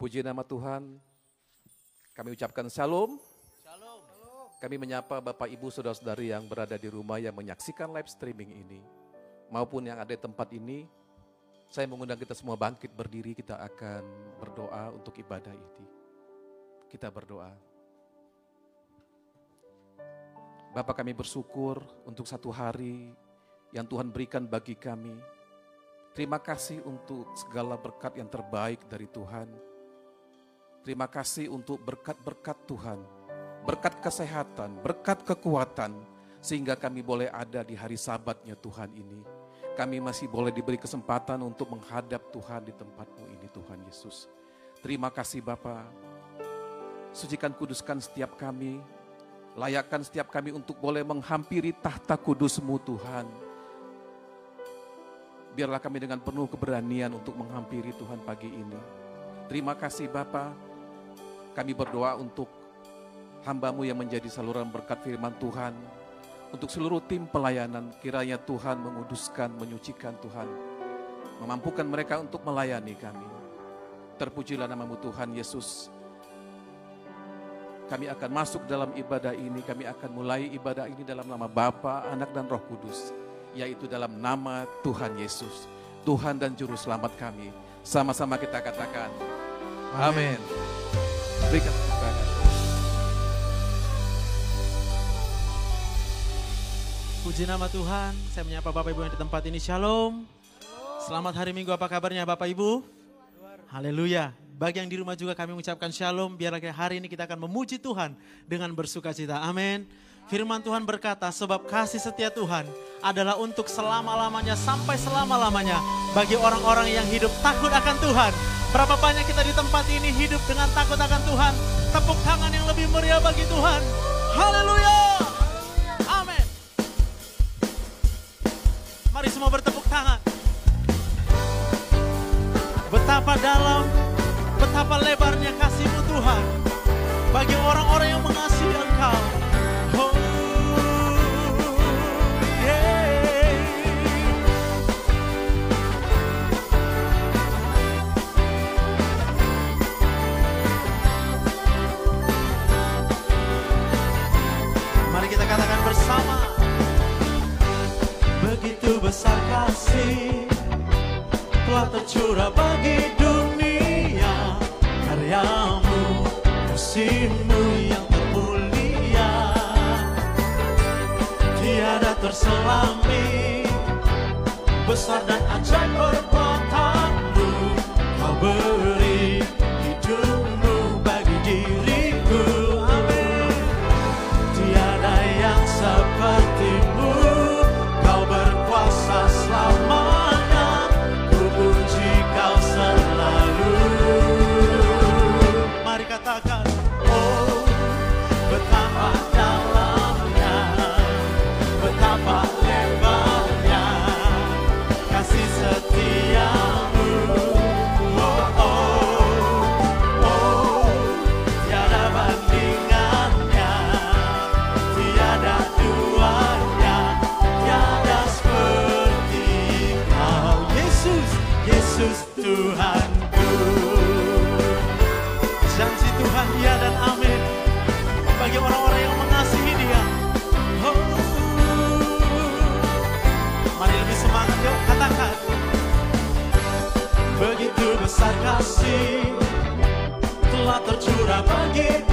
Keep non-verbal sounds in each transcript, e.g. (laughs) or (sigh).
Puji nama Tuhan. Kami ucapkan shalom. Kami menyapa Bapak Ibu Saudara-saudari yang berada di rumah yang menyaksikan live streaming ini. Maupun yang ada di tempat ini. Saya mengundang kita semua bangkit berdiri, kita akan berdoa untuk ibadah ini. Kita berdoa. Bapak kami bersyukur untuk satu hari yang Tuhan berikan bagi kami. Terima kasih untuk segala berkat yang terbaik dari Tuhan. Terima kasih untuk berkat-berkat Tuhan, berkat kesehatan, berkat kekuatan, sehingga kami boleh ada di hari sabatnya Tuhan ini. Kami masih boleh diberi kesempatan untuk menghadap Tuhan di tempatmu ini Tuhan Yesus. Terima kasih Bapa. Sucikan kuduskan setiap kami, layakkan setiap kami untuk boleh menghampiri tahta kudusmu Tuhan. Biarlah kami dengan penuh keberanian untuk menghampiri Tuhan pagi ini. Terima kasih Bapa. Kami berdoa untuk hambamu yang menjadi saluran berkat firman Tuhan. Untuk seluruh tim pelayanan, kiranya Tuhan menguduskan, menyucikan Tuhan. Memampukan mereka untuk melayani kami. Terpujilah namamu Tuhan Yesus. Kami akan masuk dalam ibadah ini, kami akan mulai ibadah ini dalam nama Bapa, Anak, dan Roh Kudus yaitu dalam nama Tuhan Yesus, Tuhan dan Juru Selamat kami. Sama-sama kita katakan, Amin. Berikan. Puji nama Tuhan, saya menyapa Bapak Ibu yang di tempat ini, Shalom. Selamat hari Minggu, apa kabarnya Bapak Ibu? Haleluya. Bagi yang di rumah juga kami mengucapkan shalom, biar hari ini kita akan memuji Tuhan dengan bersuka cita. Amin. Firman Tuhan berkata, sebab kasih setia Tuhan adalah untuk selama-lamanya sampai selama-lamanya bagi orang-orang yang hidup takut akan Tuhan. Berapa banyak kita di tempat ini hidup dengan takut akan Tuhan. Tepuk tangan yang lebih meriah bagi Tuhan. Haleluya. Amin. Mari semua bertepuk tangan. Betapa dalam, betapa lebarnya kasihmu Tuhan. Bagi orang-orang yang mengasihi Engkau. Besar kasih telah tercurah bagi dunia. Karyamu kasihmu yang termulia. Tiada terselami besar dan ajaib perbuatanmu. Kau beri telah tercurah bagi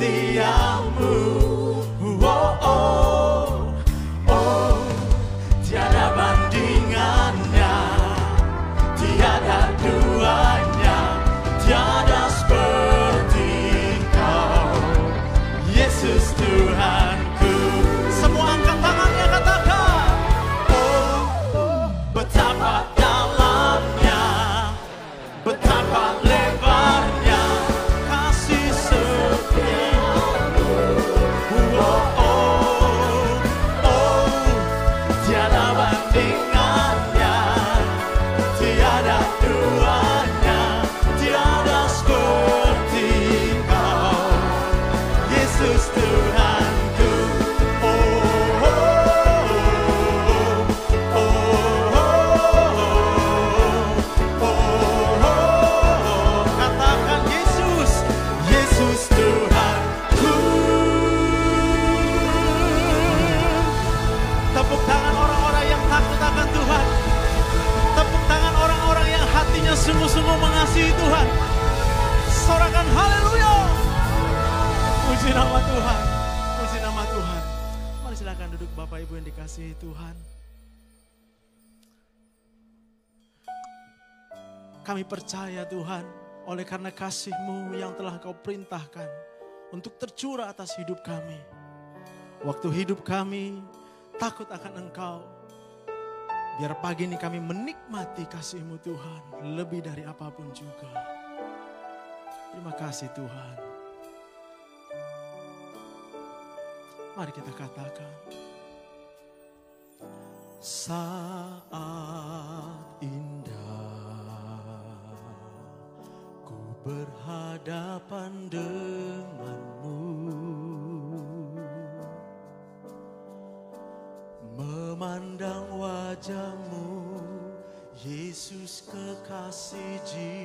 the hour. Kami percaya Tuhan, oleh karena kasih-Mu yang telah Kau perintahkan untuk tercurah atas hidup kami. Waktu hidup kami takut akan Engkau. Biar pagi ini kami menikmati kasih-Mu Tuhan lebih dari apa pun juga. Terima kasih Tuhan. Mari kita katakan. Saat berhadapan denganmu. Memandang wajahmu Yesus kekasih jiwa.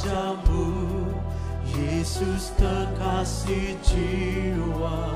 wajahmu Yesus kekasih jiwa.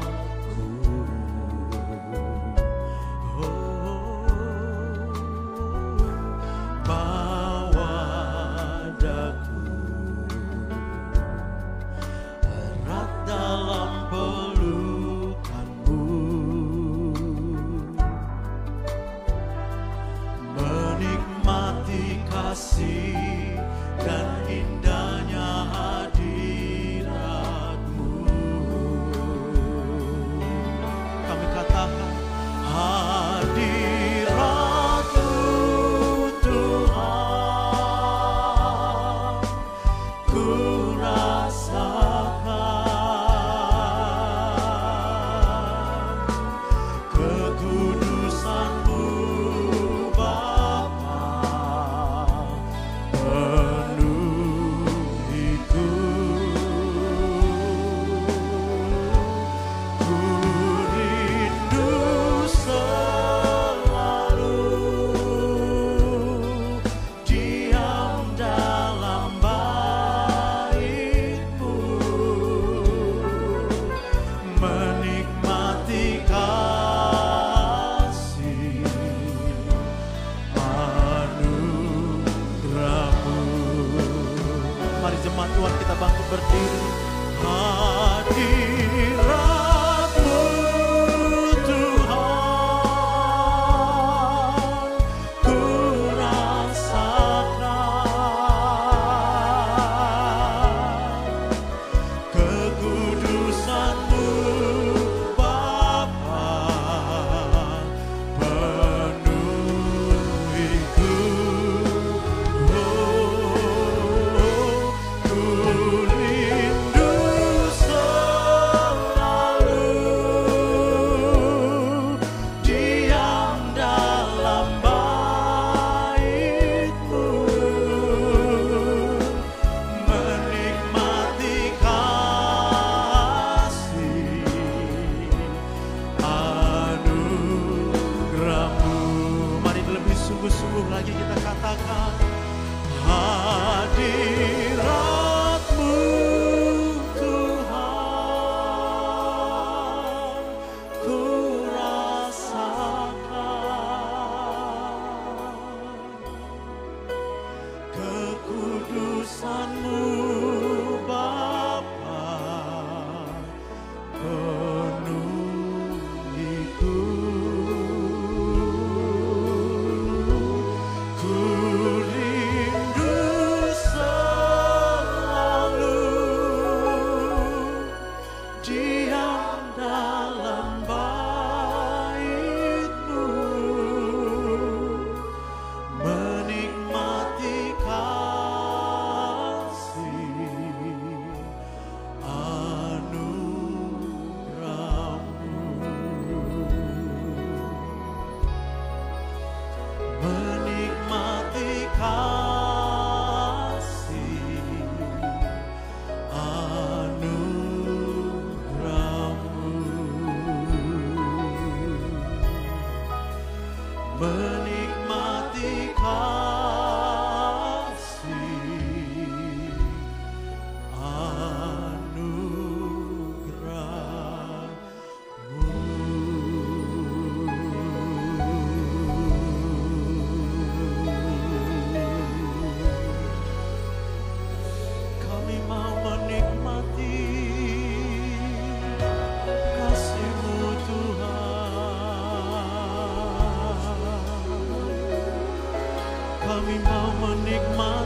Kami mau menikmati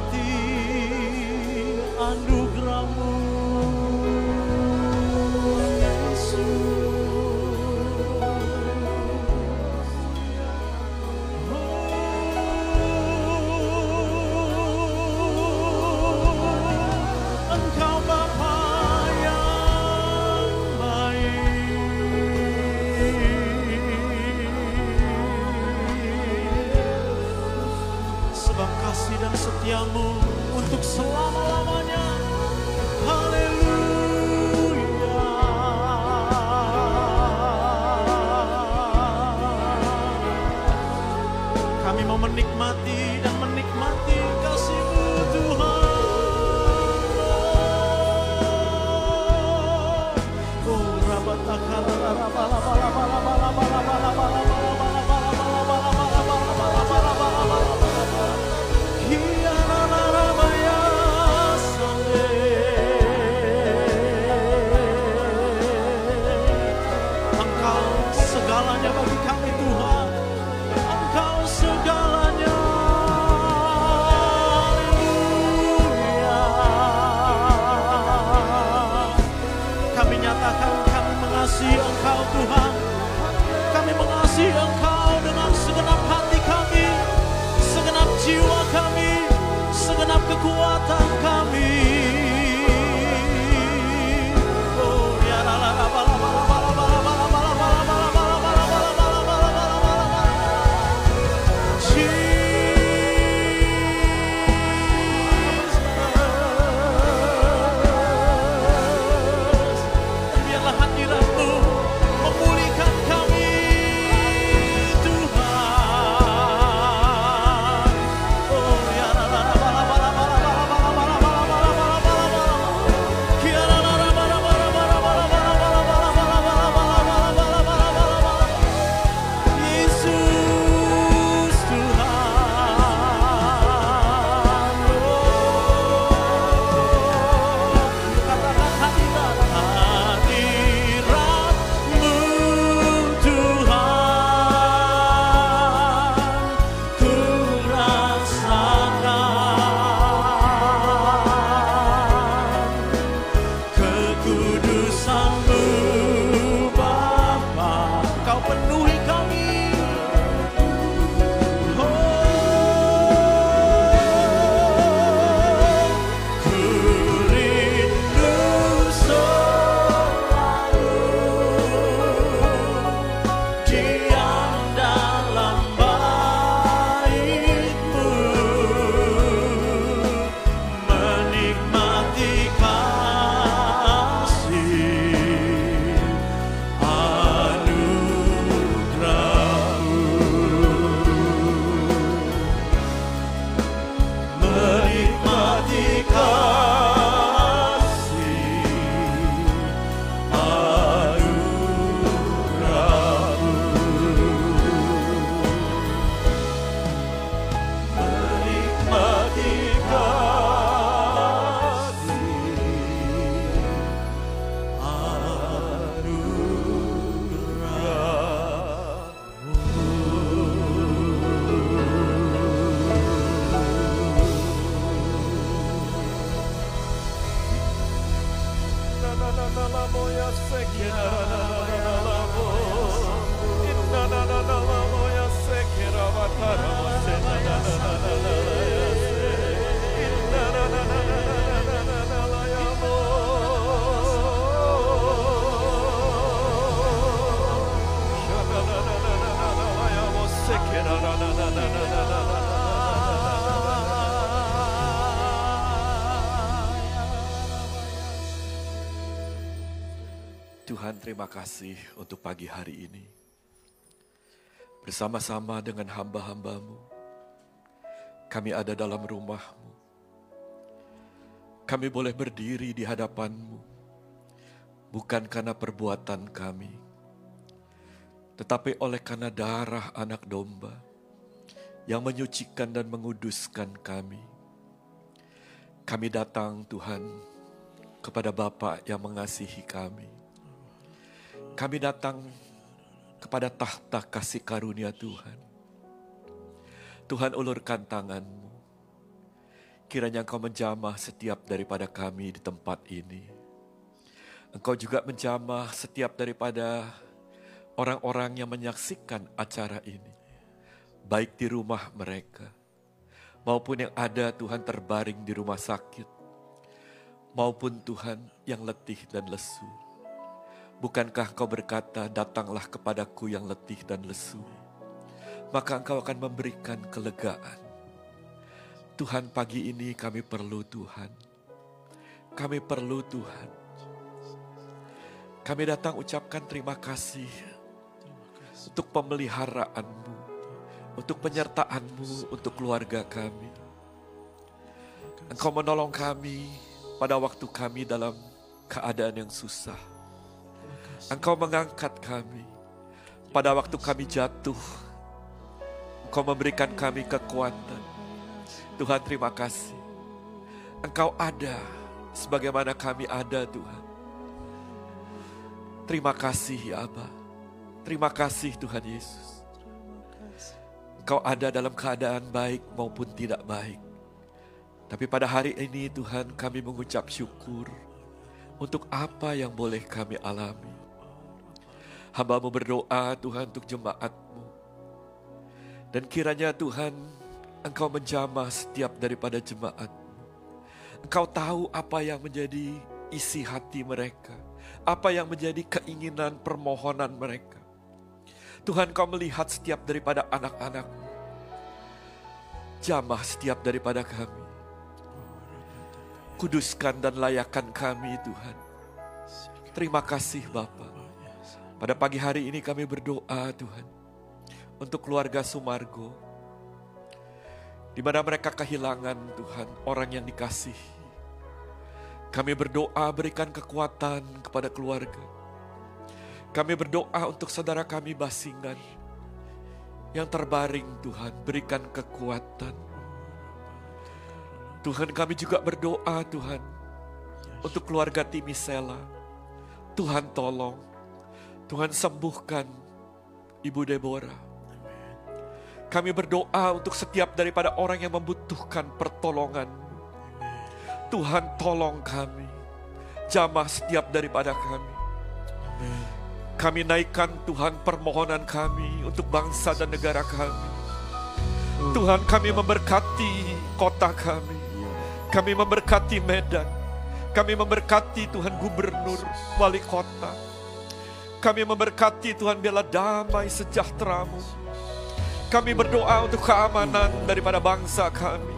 Tuhan terima kasih untuk pagi hari ini. Bersama-sama dengan hamba-hambamu, kami ada dalam rumahmu. Kami boleh berdiri di hadapanmu, bukan karena perbuatan kami, tetapi oleh karena darah anak domba yang menyucikan dan menguduskan kami. Kami datang Tuhan kepada Bapa yang mengasihi kami kami datang kepada tahta kasih karunia Tuhan. Tuhan ulurkan tanganmu. Kiranya engkau menjamah setiap daripada kami di tempat ini. Engkau juga menjamah setiap daripada orang-orang yang menyaksikan acara ini. Baik di rumah mereka, maupun yang ada Tuhan terbaring di rumah sakit, maupun Tuhan yang letih dan lesu. Bukankah kau berkata, datanglah kepadaku yang letih dan lesu. Maka engkau akan memberikan kelegaan. Tuhan pagi ini kami perlu Tuhan. Kami perlu Tuhan. Kami datang ucapkan terima kasih untuk pemeliharaanmu, untuk penyertaanmu, untuk keluarga kami. Engkau menolong kami pada waktu kami dalam keadaan yang susah Engkau mengangkat kami. Pada waktu kami jatuh, Engkau memberikan kami kekuatan. Tuhan terima kasih. Engkau ada sebagaimana kami ada Tuhan. Terima kasih ya Abba. Terima kasih Tuhan Yesus. Engkau ada dalam keadaan baik maupun tidak baik. Tapi pada hari ini Tuhan kami mengucap syukur untuk apa yang boleh kami alami. Hambamu berdoa Tuhan untuk jemaatmu. Dan kiranya Tuhan Engkau menjamah setiap daripada jemaatmu. Engkau tahu apa yang menjadi isi hati mereka. Apa yang menjadi keinginan permohonan mereka. Tuhan kau melihat setiap daripada anak-anak. Jamah setiap daripada kami. Kuduskan dan layakan kami Tuhan. Terima kasih Bapak. Pada pagi hari ini kami berdoa Tuhan untuk keluarga Sumargo. Di mana mereka kehilangan Tuhan orang yang dikasihi. Kami berdoa berikan kekuatan kepada keluarga. Kami berdoa untuk saudara kami Basingan yang terbaring Tuhan berikan kekuatan. Tuhan kami juga berdoa Tuhan untuk keluarga Timisela. Tuhan tolong Tuhan sembuhkan Ibu Deborah. Kami berdoa untuk setiap daripada orang yang membutuhkan pertolongan. Tuhan tolong kami. Jamah setiap daripada kami. Kami naikkan Tuhan permohonan kami untuk bangsa dan negara kami. Tuhan kami memberkati kota kami. Kami memberkati Medan. Kami memberkati Tuhan gubernur, wali kota. Kami memberkati Tuhan biarlah damai sejahteramu. Kami berdoa untuk keamanan daripada bangsa kami.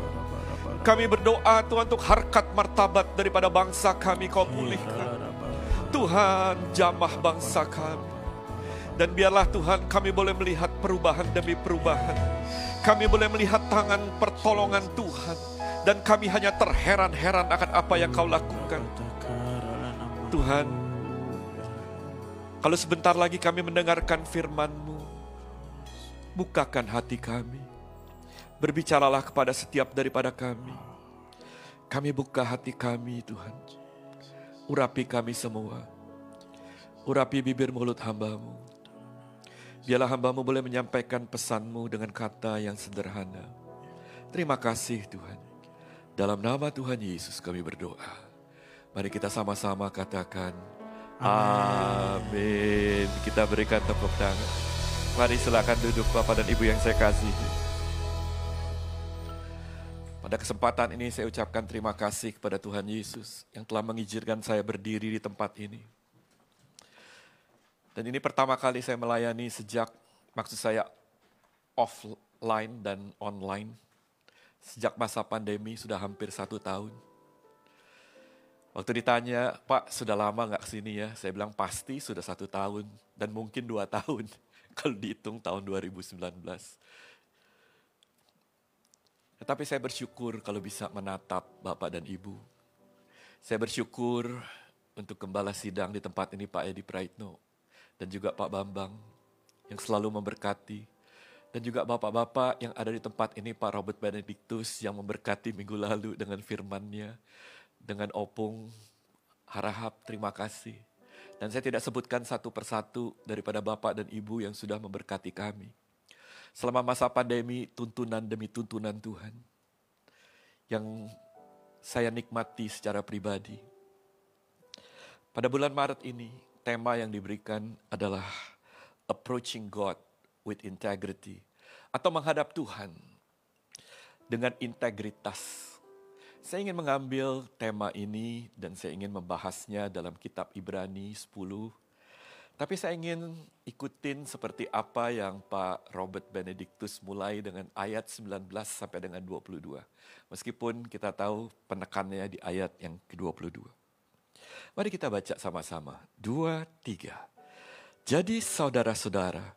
Kami berdoa Tuhan untuk harkat martabat daripada bangsa kami kau pulihkan. Tuhan jamah bangsa kami. Dan biarlah Tuhan kami boleh melihat perubahan demi perubahan. Kami boleh melihat tangan pertolongan Tuhan. Dan kami hanya terheran-heran akan apa yang kau lakukan. Tuhan, kalau sebentar lagi kami mendengarkan firman-Mu, bukakan hati kami. Berbicaralah kepada setiap daripada kami. Kami buka hati kami Tuhan. Urapi kami semua. Urapi bibir mulut hambamu. Biarlah hambamu boleh menyampaikan pesanmu dengan kata yang sederhana. Terima kasih Tuhan. Dalam nama Tuhan Yesus kami berdoa. Mari kita sama-sama katakan, Amin. Kita berikan tepuk tangan. Mari silakan duduk Bapak dan Ibu yang saya kasihi. Pada kesempatan ini saya ucapkan terima kasih kepada Tuhan Yesus yang telah mengizinkan saya berdiri di tempat ini. Dan ini pertama kali saya melayani sejak, maksud saya offline dan online. Sejak masa pandemi sudah hampir satu tahun. Waktu ditanya, Pak sudah lama nggak ke sini ya? Saya bilang pasti sudah satu tahun dan mungkin dua (laughs) tahun kalau dihitung tahun 2019. Tetapi saya bersyukur kalau bisa menatap Bapak dan Ibu. Saya bersyukur untuk gembala sidang di tempat ini Pak Edi Praitno dan juga Pak Bambang yang selalu memberkati dan juga bapak-bapak yang ada di tempat ini Pak Robert Benedictus yang memberkati minggu lalu dengan firman-Nya dengan opung harahap terima kasih dan saya tidak sebutkan satu persatu daripada Bapak dan Ibu yang sudah memberkati kami selama masa pandemi tuntunan demi tuntunan Tuhan yang saya nikmati secara pribadi. Pada bulan Maret ini, tema yang diberikan adalah approaching God with integrity atau menghadap Tuhan dengan integritas. Saya ingin mengambil tema ini dan saya ingin membahasnya dalam kitab Ibrani 10 tapi saya ingin ikutin seperti apa yang Pak Robert Benedictus mulai dengan ayat 19 sampai dengan 22. Meskipun kita tahu penekannya di ayat yang ke-22. Mari kita baca sama-sama. Dua, tiga. Jadi saudara-saudara,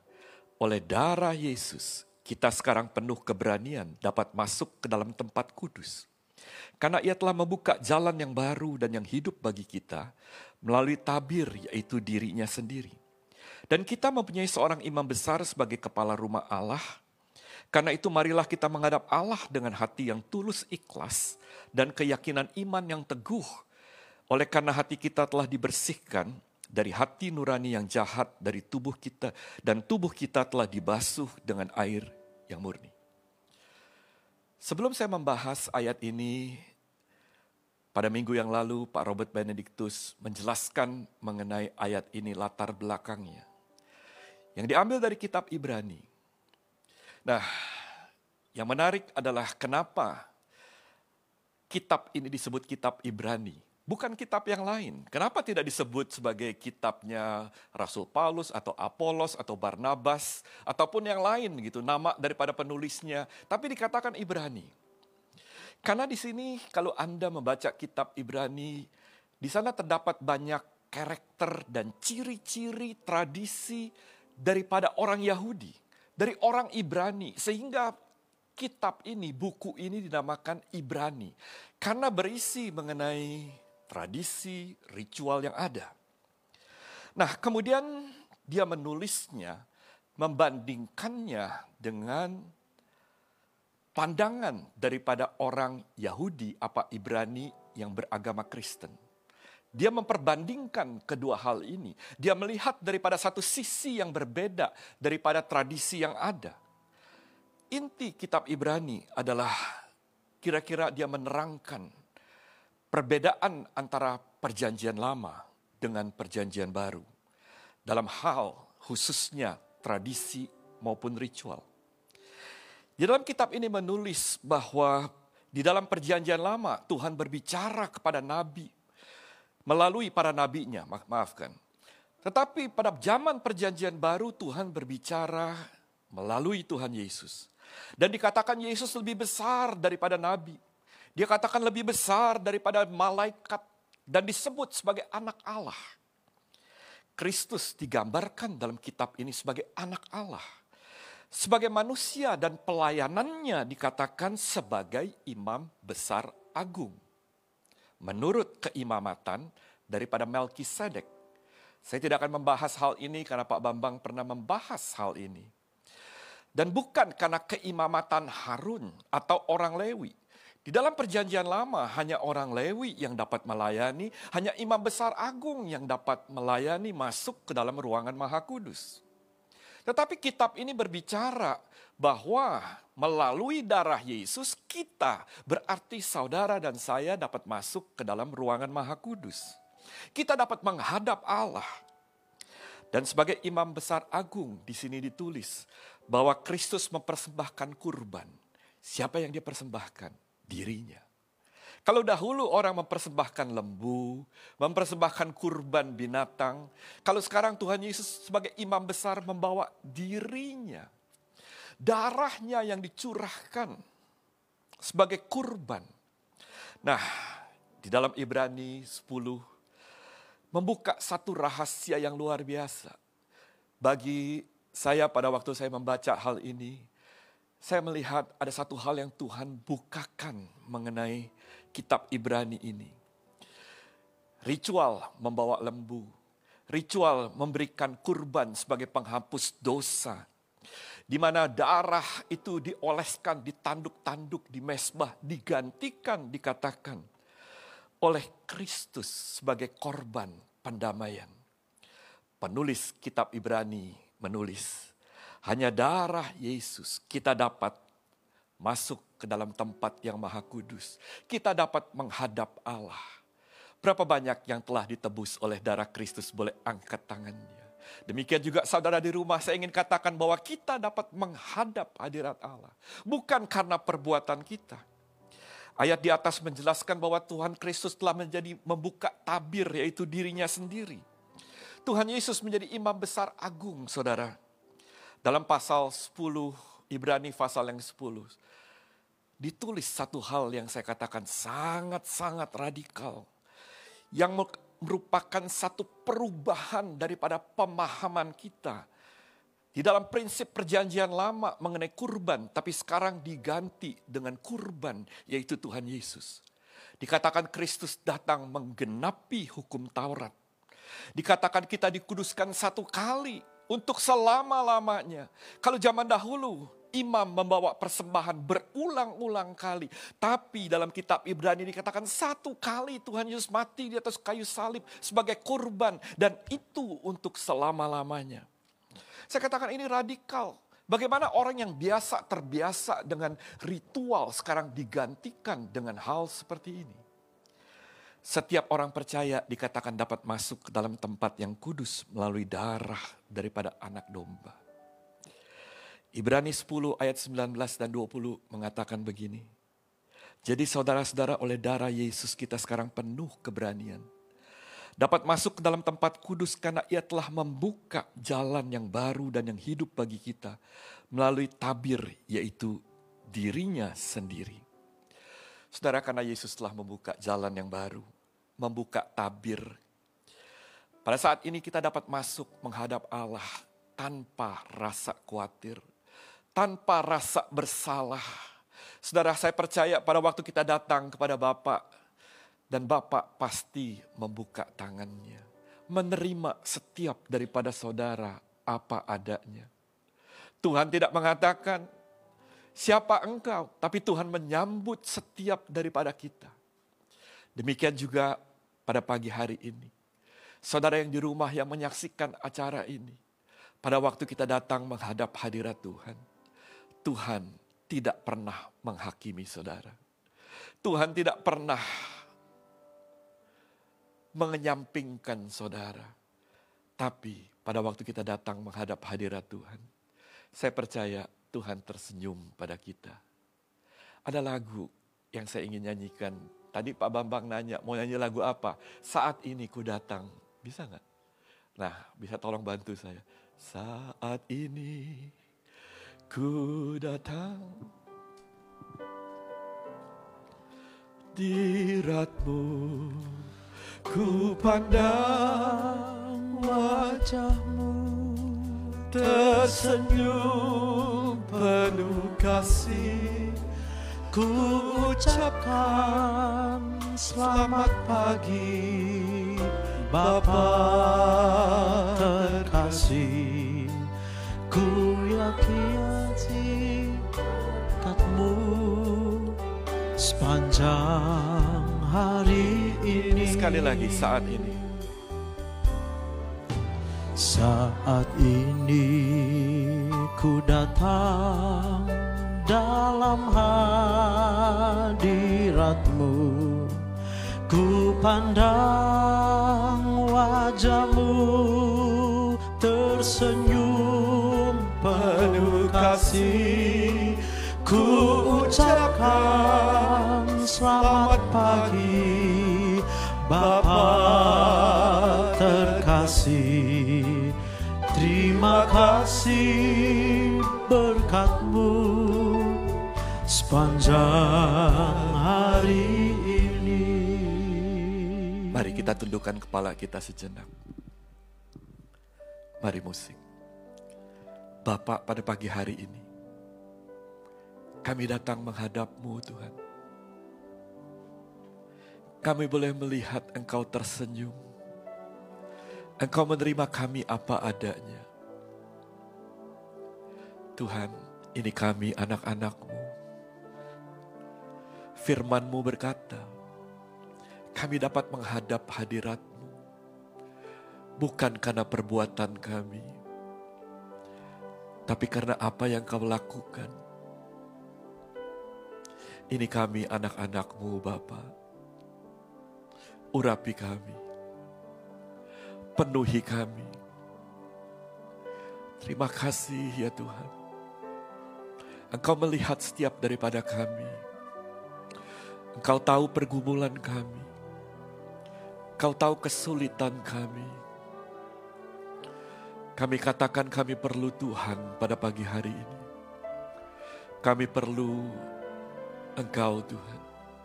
oleh darah Yesus, kita sekarang penuh keberanian dapat masuk ke dalam tempat kudus. Karena ia telah membuka jalan yang baru dan yang hidup bagi kita, melalui tabir yaitu dirinya sendiri. Dan kita mempunyai seorang imam besar sebagai kepala rumah Allah. Karena itu marilah kita menghadap Allah dengan hati yang tulus ikhlas dan keyakinan iman yang teguh. Oleh karena hati kita telah dibersihkan dari hati nurani yang jahat dari tubuh kita dan tubuh kita telah dibasuh dengan air yang murni. Sebelum saya membahas ayat ini, pada minggu yang lalu, Pak Robert Benedictus menjelaskan mengenai ayat ini latar belakangnya. Yang diambil dari kitab Ibrani. Nah, yang menarik adalah kenapa kitab ini disebut kitab Ibrani. Bukan kitab yang lain. Kenapa tidak disebut sebagai kitabnya Rasul Paulus atau Apolos atau Barnabas ataupun yang lain gitu nama daripada penulisnya, tapi dikatakan Ibrani. Karena di sini kalau Anda membaca kitab Ibrani, di sana terdapat banyak karakter dan ciri-ciri tradisi daripada orang Yahudi, dari orang Ibrani, sehingga kitab ini, buku ini dinamakan Ibrani karena berisi mengenai tradisi, ritual yang ada. Nah, kemudian dia menulisnya, membandingkannya dengan pandangan daripada orang Yahudi apa Ibrani yang beragama Kristen. Dia memperbandingkan kedua hal ini. Dia melihat daripada satu sisi yang berbeda daripada tradisi yang ada. Inti kitab Ibrani adalah kira-kira dia menerangkan perbedaan antara perjanjian lama dengan perjanjian baru. Dalam hal khususnya tradisi maupun ritual. Di dalam kitab ini menulis bahwa di dalam perjanjian lama Tuhan berbicara kepada nabi melalui para nabinya, ma maafkan. Tetapi pada zaman perjanjian baru Tuhan berbicara melalui Tuhan Yesus. Dan dikatakan Yesus lebih besar daripada nabi. Dia katakan lebih besar daripada malaikat dan disebut sebagai anak Allah. Kristus digambarkan dalam kitab ini sebagai anak Allah sebagai manusia dan pelayanannya dikatakan sebagai imam besar agung. Menurut keimamatan daripada Melkisedek. Saya tidak akan membahas hal ini karena Pak Bambang pernah membahas hal ini. Dan bukan karena keimamatan Harun atau orang Lewi. Di dalam perjanjian lama hanya orang Lewi yang dapat melayani, hanya imam besar agung yang dapat melayani masuk ke dalam ruangan maha kudus. Tetapi kitab ini berbicara bahwa melalui darah Yesus kita berarti saudara dan saya dapat masuk ke dalam ruangan maha kudus. Kita dapat menghadap Allah. Dan sebagai imam besar agung di sini ditulis bahwa Kristus mempersembahkan kurban. Siapa yang dia persembahkan? Dirinya. Kalau dahulu orang mempersembahkan lembu, mempersembahkan kurban binatang, kalau sekarang Tuhan Yesus sebagai imam besar membawa dirinya, darahnya yang dicurahkan sebagai kurban. Nah, di dalam Ibrani 10 membuka satu rahasia yang luar biasa. Bagi saya pada waktu saya membaca hal ini, saya melihat ada satu hal yang Tuhan bukakan mengenai kitab Ibrani ini. Ritual membawa lembu, ritual memberikan kurban sebagai penghapus dosa. Di mana darah itu dioleskan, ditanduk-tanduk, di mesbah, digantikan, dikatakan oleh Kristus sebagai korban pendamaian. Penulis kitab Ibrani menulis, hanya darah Yesus kita dapat masuk ke dalam tempat yang maha kudus. Kita dapat menghadap Allah. Berapa banyak yang telah ditebus oleh darah Kristus boleh angkat tangannya. Demikian juga saudara di rumah saya ingin katakan bahwa kita dapat menghadap hadirat Allah. Bukan karena perbuatan kita. Ayat di atas menjelaskan bahwa Tuhan Kristus telah menjadi membuka tabir yaitu dirinya sendiri. Tuhan Yesus menjadi imam besar agung saudara. Dalam pasal 10 Ibrani pasal yang 10 ditulis satu hal yang saya katakan sangat-sangat radikal. Yang merupakan satu perubahan daripada pemahaman kita. Di dalam prinsip perjanjian lama mengenai kurban, tapi sekarang diganti dengan kurban, yaitu Tuhan Yesus. Dikatakan Kristus datang menggenapi hukum Taurat. Dikatakan kita dikuduskan satu kali untuk selama-lamanya. Kalau zaman dahulu imam membawa persembahan berulang-ulang kali. Tapi dalam kitab Ibrani dikatakan satu kali Tuhan Yesus mati di atas kayu salib sebagai kurban. Dan itu untuk selama-lamanya. Saya katakan ini radikal. Bagaimana orang yang biasa terbiasa dengan ritual sekarang digantikan dengan hal seperti ini. Setiap orang percaya dikatakan dapat masuk ke dalam tempat yang kudus melalui darah daripada anak domba. Ibrani 10 ayat 19 dan 20 mengatakan begini. Jadi saudara-saudara oleh darah Yesus kita sekarang penuh keberanian. Dapat masuk ke dalam tempat kudus karena ia telah membuka jalan yang baru dan yang hidup bagi kita. Melalui tabir yaitu dirinya sendiri. Saudara karena Yesus telah membuka jalan yang baru. Membuka tabir. Pada saat ini kita dapat masuk menghadap Allah tanpa rasa khawatir tanpa rasa bersalah. Saudara, saya percaya pada waktu kita datang kepada Bapak, dan Bapak pasti membuka tangannya, menerima setiap daripada saudara apa adanya. Tuhan tidak mengatakan, siapa engkau? Tapi Tuhan menyambut setiap daripada kita. Demikian juga pada pagi hari ini. Saudara yang di rumah yang menyaksikan acara ini. Pada waktu kita datang menghadap hadirat Tuhan Tuhan tidak pernah menghakimi saudara. Tuhan tidak pernah mengenyampingkan saudara. Tapi pada waktu kita datang menghadap hadirat Tuhan, saya percaya Tuhan tersenyum pada kita. Ada lagu yang saya ingin nyanyikan. Tadi Pak Bambang nanya, mau nyanyi lagu apa? Saat ini ku datang. Bisa nggak? Nah, bisa tolong bantu saya. Saat ini Ku datang diratmu Ku pandang wajahmu Tersenyum penuh kasih Ku ucapkan selamat pagi Bapa terkasih Ku yakin berkatmu sepanjang hari ini. Sekali lagi saat ini. Saat ini ku datang dalam hadiratmu. Ku pandang wajahmu tersenyum penuh kasih. Ku ucapkan selamat pagi Bapa terkasih. Terima kasih berkatmu sepanjang hari ini. Mari kita tundukkan kepala kita sejenak. Mari musik. Bapak pada pagi hari ini, kami datang menghadapmu Tuhan. Kami boleh melihat Engkau tersenyum. Engkau menerima kami apa adanya. Tuhan, ini kami anak-anakmu. Firmanmu berkata, kami dapat menghadap hadiratmu. Bukan karena perbuatan kami, tapi karena apa yang kau lakukan. Ini kami anak-anakmu Bapa. Urapi kami. Penuhi kami. Terima kasih ya Tuhan. Engkau melihat setiap daripada kami. Engkau tahu pergumulan kami. Engkau tahu kesulitan kami. Kami katakan kami perlu Tuhan pada pagi hari ini. Kami perlu Engkau Tuhan.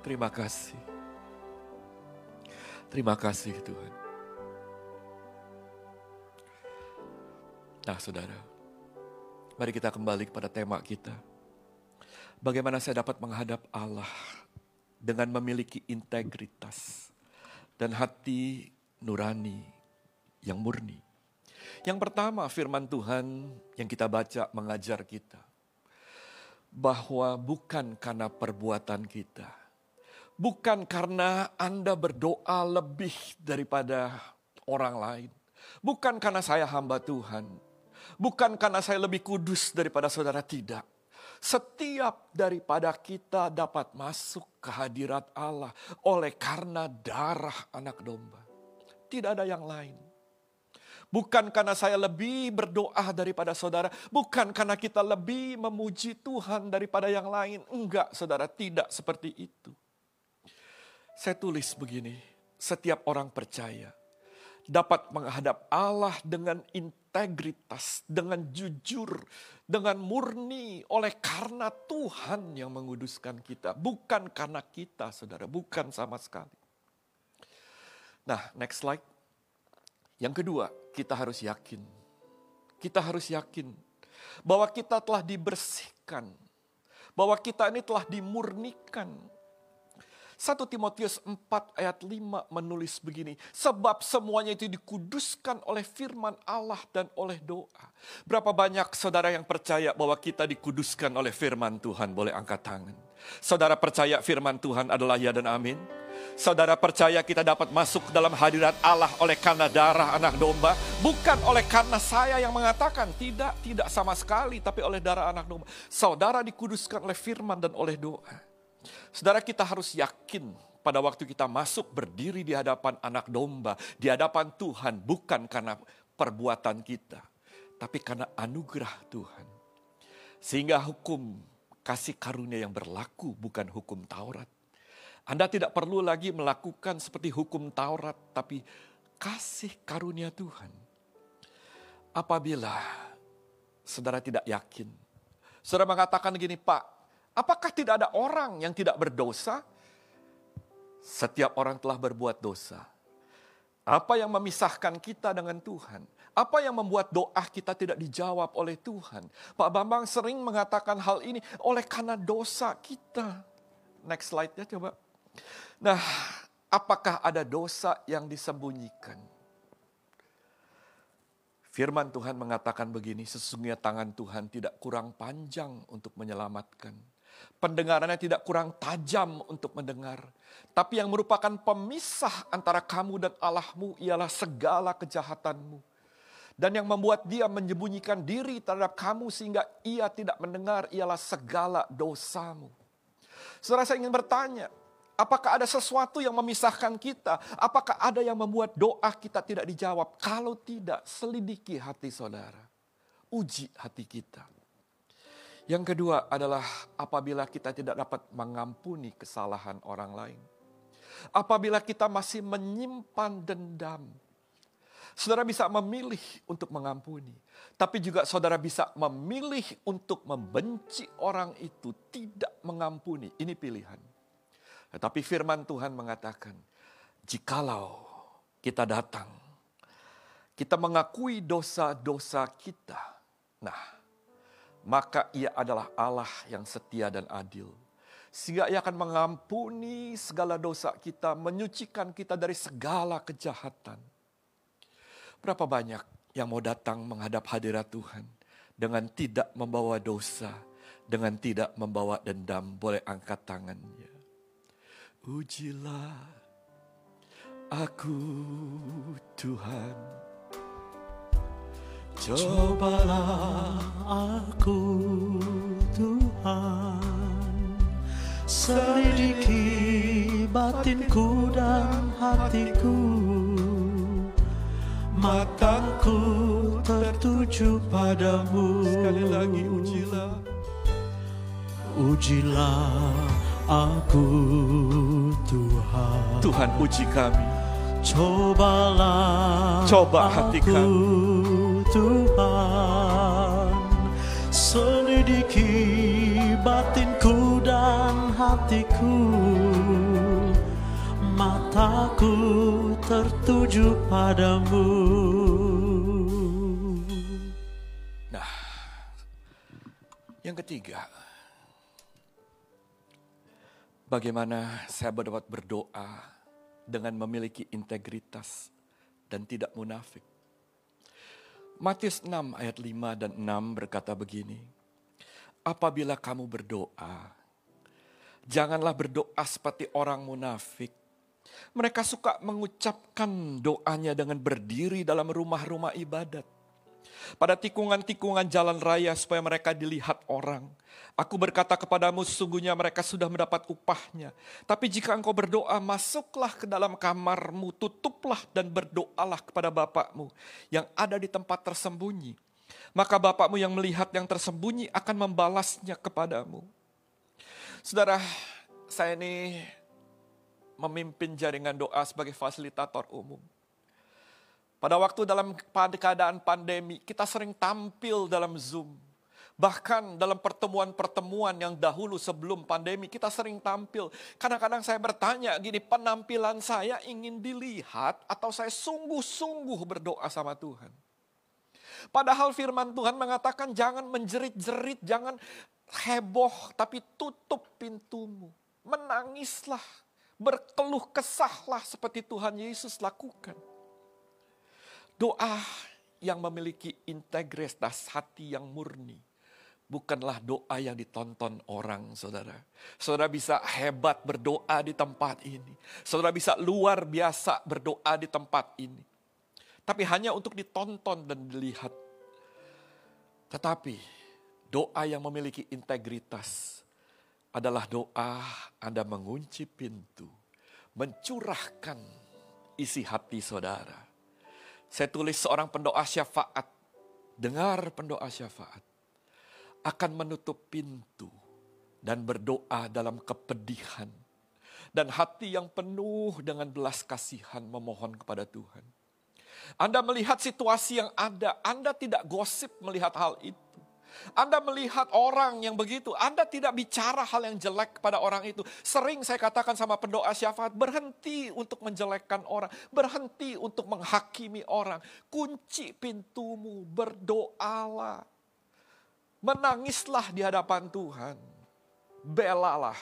Terima kasih. Terima kasih Tuhan. Nah saudara, mari kita kembali kepada tema kita. Bagaimana saya dapat menghadap Allah dengan memiliki integritas dan hati nurani yang murni. Yang pertama firman Tuhan yang kita baca mengajar kita. Bahwa bukan karena perbuatan kita. Bukan karena Anda berdoa lebih daripada orang lain. Bukan karena saya hamba Tuhan. Bukan karena saya lebih kudus daripada saudara tidak. Setiap daripada kita dapat masuk ke hadirat Allah oleh karena darah anak domba. Tidak ada yang lain. Bukan karena saya lebih berdoa daripada saudara. Bukan karena kita lebih memuji Tuhan daripada yang lain. Enggak saudara, tidak seperti itu. Saya tulis begini, setiap orang percaya dapat menghadap Allah dengan integritas, dengan jujur, dengan murni oleh karena Tuhan yang menguduskan kita, bukan karena kita, Saudara, bukan sama sekali. Nah, next slide. Yang kedua, kita harus yakin. Kita harus yakin bahwa kita telah dibersihkan, bahwa kita ini telah dimurnikan 1 Timotius 4 ayat 5 menulis begini. Sebab semuanya itu dikuduskan oleh firman Allah dan oleh doa. Berapa banyak saudara yang percaya bahwa kita dikuduskan oleh firman Tuhan? Boleh angkat tangan. Saudara percaya firman Tuhan adalah ya dan amin? Saudara percaya kita dapat masuk dalam hadirat Allah oleh karena darah anak domba. Bukan oleh karena saya yang mengatakan. Tidak, tidak sama sekali. Tapi oleh darah anak domba. Saudara dikuduskan oleh firman dan oleh doa. Saudara kita harus yakin pada waktu kita masuk berdiri di hadapan anak domba, di hadapan Tuhan bukan karena perbuatan kita, tapi karena anugerah Tuhan. Sehingga hukum kasih karunia yang berlaku bukan hukum Taurat. Anda tidak perlu lagi melakukan seperti hukum Taurat, tapi kasih karunia Tuhan. Apabila saudara tidak yakin, saudara mengatakan gini, Pak, Apakah tidak ada orang yang tidak berdosa? Setiap orang telah berbuat dosa. Apa yang memisahkan kita dengan Tuhan? Apa yang membuat doa kita tidak dijawab oleh Tuhan? Pak Bambang sering mengatakan hal ini oleh karena dosa kita. Next slide ya coba. Nah, apakah ada dosa yang disembunyikan? Firman Tuhan mengatakan begini, sesungguhnya tangan Tuhan tidak kurang panjang untuk menyelamatkan pendengarannya tidak kurang tajam untuk mendengar. Tapi yang merupakan pemisah antara kamu dan Allahmu ialah segala kejahatanmu. Dan yang membuat dia menyembunyikan diri terhadap kamu sehingga ia tidak mendengar ialah segala dosamu. Saudara saya ingin bertanya, Apakah ada sesuatu yang memisahkan kita? Apakah ada yang membuat doa kita tidak dijawab? Kalau tidak, selidiki hati saudara. Uji hati kita. Yang kedua adalah apabila kita tidak dapat mengampuni kesalahan orang lain. Apabila kita masih menyimpan dendam. Saudara bisa memilih untuk mengampuni. Tapi juga saudara bisa memilih untuk membenci orang itu, tidak mengampuni. Ini pilihan. Tetapi firman Tuhan mengatakan, jikalau kita datang, kita mengakui dosa-dosa kita. Nah, maka ia adalah Allah yang setia dan adil. Sehingga ia akan mengampuni segala dosa kita, menyucikan kita dari segala kejahatan. Berapa banyak yang mau datang menghadap hadirat Tuhan dengan tidak membawa dosa, dengan tidak membawa dendam, boleh angkat tangannya. Ujilah aku Tuhan. Cobalah aku Tuhan Selidiki batinku dan hatiku Mataku tertuju padamu Sekali lagi ujilah. Ujilah aku Tuhan Tuhan uji kami. Cobalah Coba hati kami. Tuhan. Selidiki batinku dan hatiku. Mataku tertuju padamu. Nah, yang ketiga, bagaimana saya dapat berdoa dengan memiliki integritas dan tidak munafik. Matius 6 ayat 5 dan 6 berkata begini, Apabila kamu berdoa, janganlah berdoa seperti orang munafik. Mereka suka mengucapkan doanya dengan berdiri dalam rumah-rumah ibadat pada tikungan-tikungan jalan raya supaya mereka dilihat orang. Aku berkata kepadamu sesungguhnya mereka sudah mendapat upahnya. Tapi jika engkau berdoa, masuklah ke dalam kamarmu, tutuplah dan berdoalah kepada Bapakmu yang ada di tempat tersembunyi. Maka Bapakmu yang melihat yang tersembunyi akan membalasnya kepadamu. Saudara, saya ini memimpin jaringan doa sebagai fasilitator umum. Pada waktu dalam keadaan pandemi, kita sering tampil dalam Zoom. Bahkan dalam pertemuan-pertemuan yang dahulu sebelum pandemi, kita sering tampil. Kadang-kadang saya bertanya gini, penampilan saya ingin dilihat atau saya sungguh-sungguh berdoa sama Tuhan. Padahal firman Tuhan mengatakan jangan menjerit-jerit, jangan heboh, tapi tutup pintumu. Menangislah, berkeluh kesahlah seperti Tuhan Yesus lakukan. Doa yang memiliki integritas hati yang murni. Bukanlah doa yang ditonton orang, saudara. Saudara bisa hebat berdoa di tempat ini. Saudara bisa luar biasa berdoa di tempat ini. Tapi hanya untuk ditonton dan dilihat. Tetapi doa yang memiliki integritas adalah doa Anda mengunci pintu, mencurahkan isi hati saudara saya tulis seorang pendoa syafaat. Dengar pendoa syafaat. Akan menutup pintu dan berdoa dalam kepedihan. Dan hati yang penuh dengan belas kasihan memohon kepada Tuhan. Anda melihat situasi yang ada, Anda tidak gosip melihat hal itu. Anda melihat orang yang begitu, Anda tidak bicara hal yang jelek kepada orang itu. Sering saya katakan sama pendoa syafaat, berhenti untuk menjelekkan orang, berhenti untuk menghakimi orang. Kunci pintumu, berdoalah. Menangislah di hadapan Tuhan. Belalah.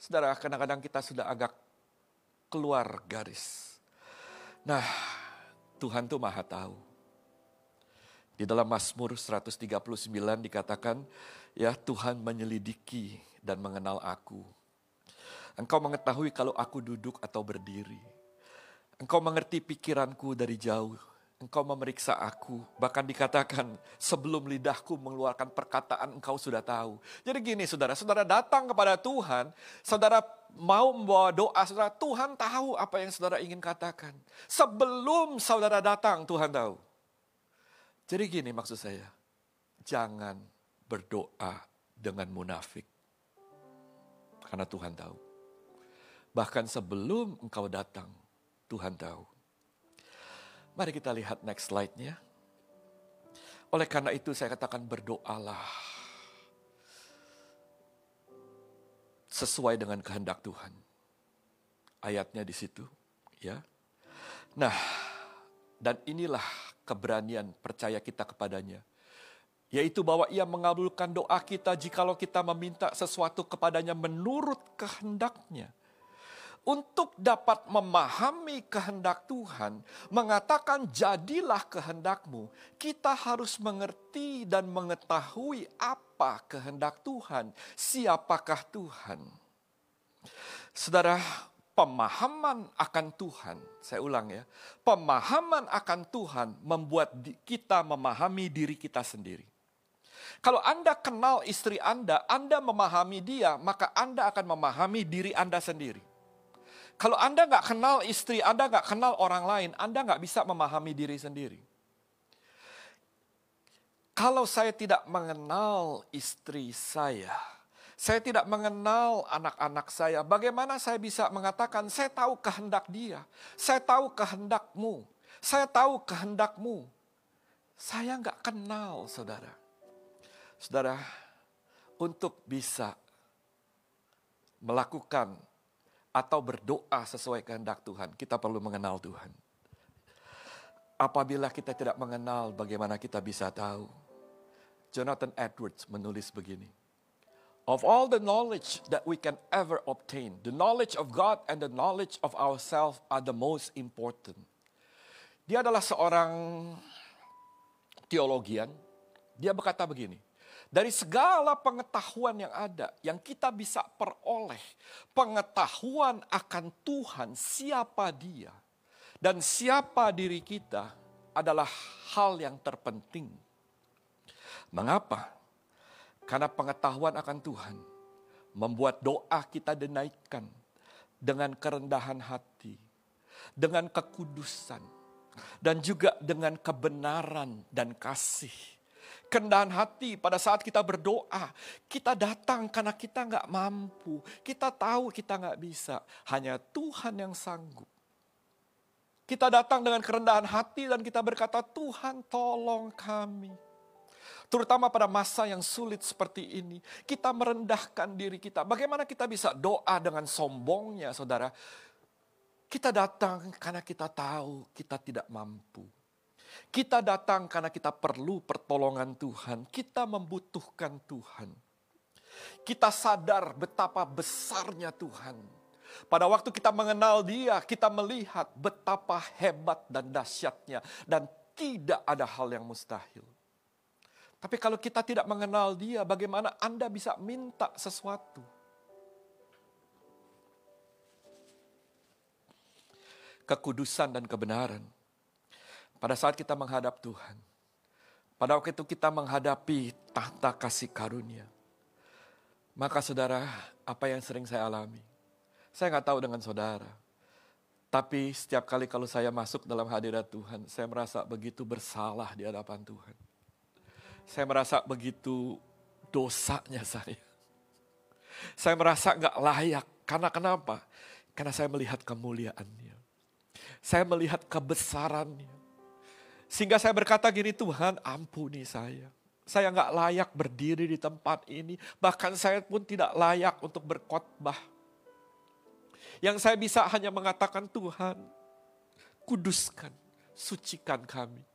Saudara, kadang-kadang kita sudah agak keluar garis. Nah, Tuhan tuh maha tahu di dalam Mazmur 139 dikatakan, ya Tuhan menyelidiki dan mengenal aku. Engkau mengetahui kalau aku duduk atau berdiri. Engkau mengerti pikiranku dari jauh. engkau memeriksa aku. Bahkan dikatakan sebelum lidahku mengeluarkan perkataan engkau sudah tahu. Jadi gini saudara, saudara datang kepada Tuhan, saudara mau membawa doa, saudara Tuhan tahu apa yang saudara ingin katakan. Sebelum saudara datang Tuhan tahu. Jadi gini maksud saya, jangan berdoa dengan munafik. Karena Tuhan tahu. Bahkan sebelum engkau datang, Tuhan tahu. Mari kita lihat next slide-nya. Oleh karena itu saya katakan berdoalah. Sesuai dengan kehendak Tuhan. Ayatnya di situ, ya. Nah, dan inilah keberanian percaya kita kepadanya. Yaitu bahwa ia mengabulkan doa kita jikalau kita meminta sesuatu kepadanya menurut kehendaknya untuk dapat memahami kehendak Tuhan, mengatakan jadilah kehendakmu, kita harus mengerti dan mengetahui apa kehendak Tuhan, siapakah Tuhan. Saudara, pemahaman akan Tuhan, saya ulang ya, pemahaman akan Tuhan membuat kita memahami diri kita sendiri. Kalau Anda kenal istri Anda, Anda memahami dia, maka Anda akan memahami diri Anda sendiri. Kalau Anda nggak kenal istri, Anda nggak kenal orang lain, Anda nggak bisa memahami diri sendiri. Kalau saya tidak mengenal istri saya, saya tidak mengenal anak-anak saya, bagaimana saya bisa mengatakan saya tahu kehendak dia, saya tahu kehendakmu, saya tahu kehendakmu. Saya nggak kenal saudara. Saudara, untuk bisa melakukan atau berdoa sesuai kehendak Tuhan, kita perlu mengenal Tuhan. Apabila kita tidak mengenal, bagaimana kita bisa tahu? Jonathan Edwards menulis begini. Of all the knowledge that we can ever obtain, the knowledge of God and the knowledge of ourselves are the most important. Dia adalah seorang teologian. Dia berkata begini, dari segala pengetahuan yang ada, yang kita bisa peroleh, pengetahuan akan Tuhan, siapa Dia, dan siapa diri kita adalah hal yang terpenting. Mengapa? Karena pengetahuan akan Tuhan membuat doa kita dinaikkan dengan kerendahan hati, dengan kekudusan, dan juga dengan kebenaran dan kasih Kendahan hati pada saat kita berdoa. Kita datang karena kita nggak mampu. Kita tahu kita nggak bisa. Hanya Tuhan yang sanggup. Kita datang dengan kerendahan hati dan kita berkata, Tuhan tolong kami. Terutama pada masa yang sulit seperti ini. Kita merendahkan diri kita. Bagaimana kita bisa doa dengan sombongnya saudara. Kita datang karena kita tahu kita tidak mampu. Kita datang karena kita perlu pertolongan Tuhan. Kita membutuhkan Tuhan. Kita sadar betapa besarnya Tuhan. Pada waktu kita mengenal Dia, kita melihat betapa hebat dan dahsyatnya, dan tidak ada hal yang mustahil. Tapi kalau kita tidak mengenal Dia, bagaimana Anda bisa minta sesuatu? Kekudusan dan kebenaran pada saat kita menghadap Tuhan, pada waktu itu kita menghadapi tahta kasih karunia. Maka saudara, apa yang sering saya alami? Saya nggak tahu dengan saudara. Tapi setiap kali kalau saya masuk dalam hadirat Tuhan, saya merasa begitu bersalah di hadapan Tuhan. Saya merasa begitu dosanya saya. Saya merasa nggak layak. Karena kenapa? Karena saya melihat kemuliaannya. Saya melihat kebesarannya. Sehingga saya berkata gini, Tuhan ampuni saya. Saya nggak layak berdiri di tempat ini. Bahkan saya pun tidak layak untuk berkhotbah. Yang saya bisa hanya mengatakan Tuhan, kuduskan, sucikan kami.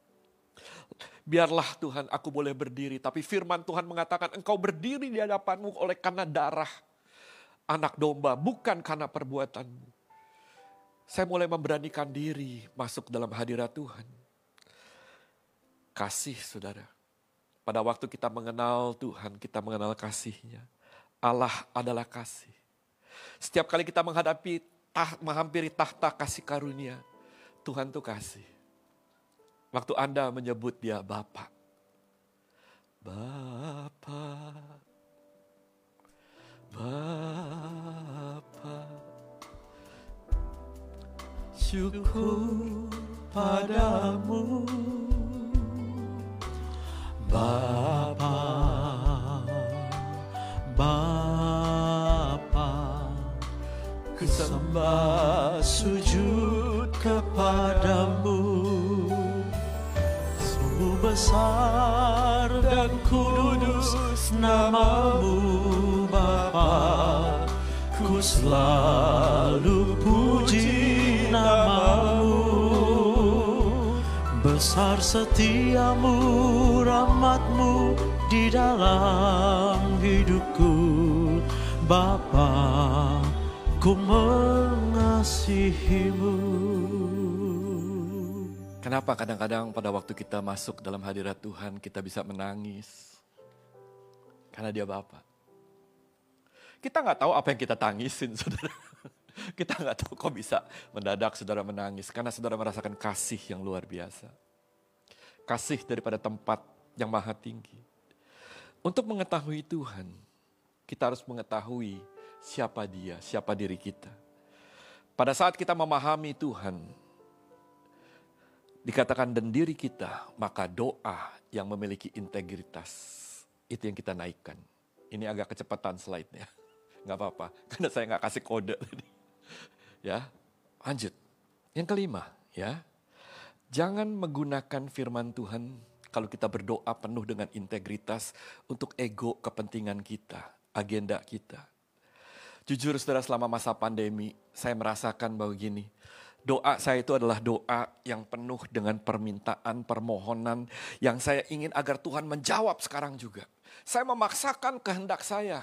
Biarlah Tuhan aku boleh berdiri. Tapi firman Tuhan mengatakan engkau berdiri di hadapanmu oleh karena darah anak domba. Bukan karena perbuatanmu. Saya mulai memberanikan diri masuk dalam hadirat Tuhan kasih saudara. Pada waktu kita mengenal Tuhan, kita mengenal kasihnya. Allah adalah kasih. Setiap kali kita menghadapi, tah, menghampiri tahta kasih karunia, Tuhan tuh kasih. Waktu Anda menyebut dia Bapak. Bapak. Bapak. Syukur padamu Bapa Bapa Ku sembah sujud kepadamu besar dan kudus namamu Bapa. Ku selalu puji namamu. Besar setiamu, rahmatmu di dalam hidupku. Bapa, ku mengasihimu Kenapa kadang-kadang pada waktu kita masuk dalam hadirat Tuhan kita bisa menangis? Karena dia Bapak. Kita nggak tahu apa yang kita tangisin, (laughs) saudara. Kita nggak tahu kok bisa mendadak saudara menangis. Karena saudara merasakan kasih yang luar biasa. Kasih daripada tempat yang maha tinggi. Untuk mengetahui Tuhan, kita harus mengetahui siapa dia, siapa diri kita. Pada saat kita memahami Tuhan, dikatakan dan diri kita, maka doa yang memiliki integritas, itu yang kita naikkan. Ini agak kecepatan slide-nya. (laughs) Nggak apa-apa, karena saya nggak kasih kode tadi. (laughs) Ya, lanjut. Yang kelima, ya. Jangan menggunakan firman Tuhan kalau kita berdoa penuh dengan integritas untuk ego kepentingan kita, agenda kita. Jujur saudara selama masa pandemi, saya merasakan bahwa gini, doa saya itu adalah doa yang penuh dengan permintaan, permohonan yang saya ingin agar Tuhan menjawab sekarang juga. Saya memaksakan kehendak saya.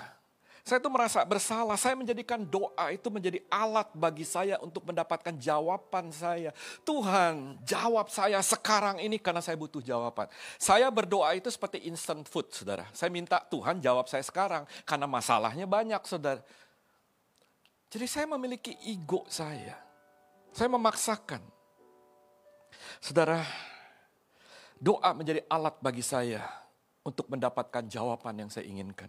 Saya itu merasa bersalah. Saya menjadikan doa itu menjadi alat bagi saya untuk mendapatkan jawaban saya. Tuhan, jawab saya sekarang ini karena saya butuh jawaban. Saya berdoa itu seperti instant food, saudara. Saya minta Tuhan jawab saya sekarang karena masalahnya banyak, saudara. Jadi saya memiliki ego saya. Saya memaksakan. Saudara, doa menjadi alat bagi saya untuk mendapatkan jawaban yang saya inginkan.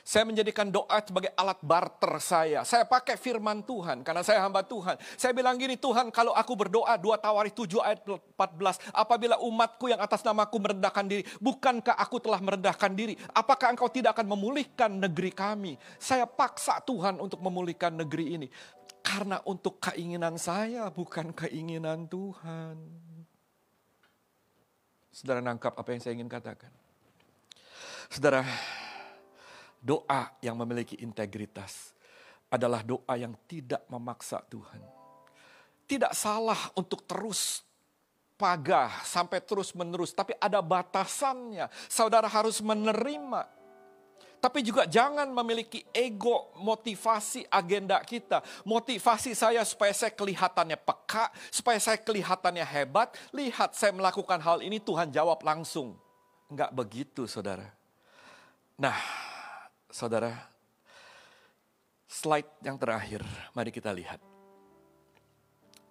Saya menjadikan doa sebagai alat barter saya. Saya pakai firman Tuhan karena saya hamba Tuhan. Saya bilang gini, Tuhan kalau aku berdoa 2 Tawari 7 ayat 14. Apabila umatku yang atas namaku merendahkan diri. Bukankah aku telah merendahkan diri? Apakah engkau tidak akan memulihkan negeri kami? Saya paksa Tuhan untuk memulihkan negeri ini. Karena untuk keinginan saya bukan keinginan Tuhan. Saudara nangkap apa yang saya ingin katakan? Saudara, doa yang memiliki integritas adalah doa yang tidak memaksa Tuhan. Tidak salah untuk terus pagah sampai terus menerus, tapi ada batasannya. Saudara harus menerima. Tapi juga jangan memiliki ego motivasi agenda kita. Motivasi saya supaya saya kelihatannya peka, supaya saya kelihatannya hebat. Lihat saya melakukan hal ini Tuhan jawab langsung. Enggak begitu saudara. Nah saudara, slide yang terakhir, mari kita lihat.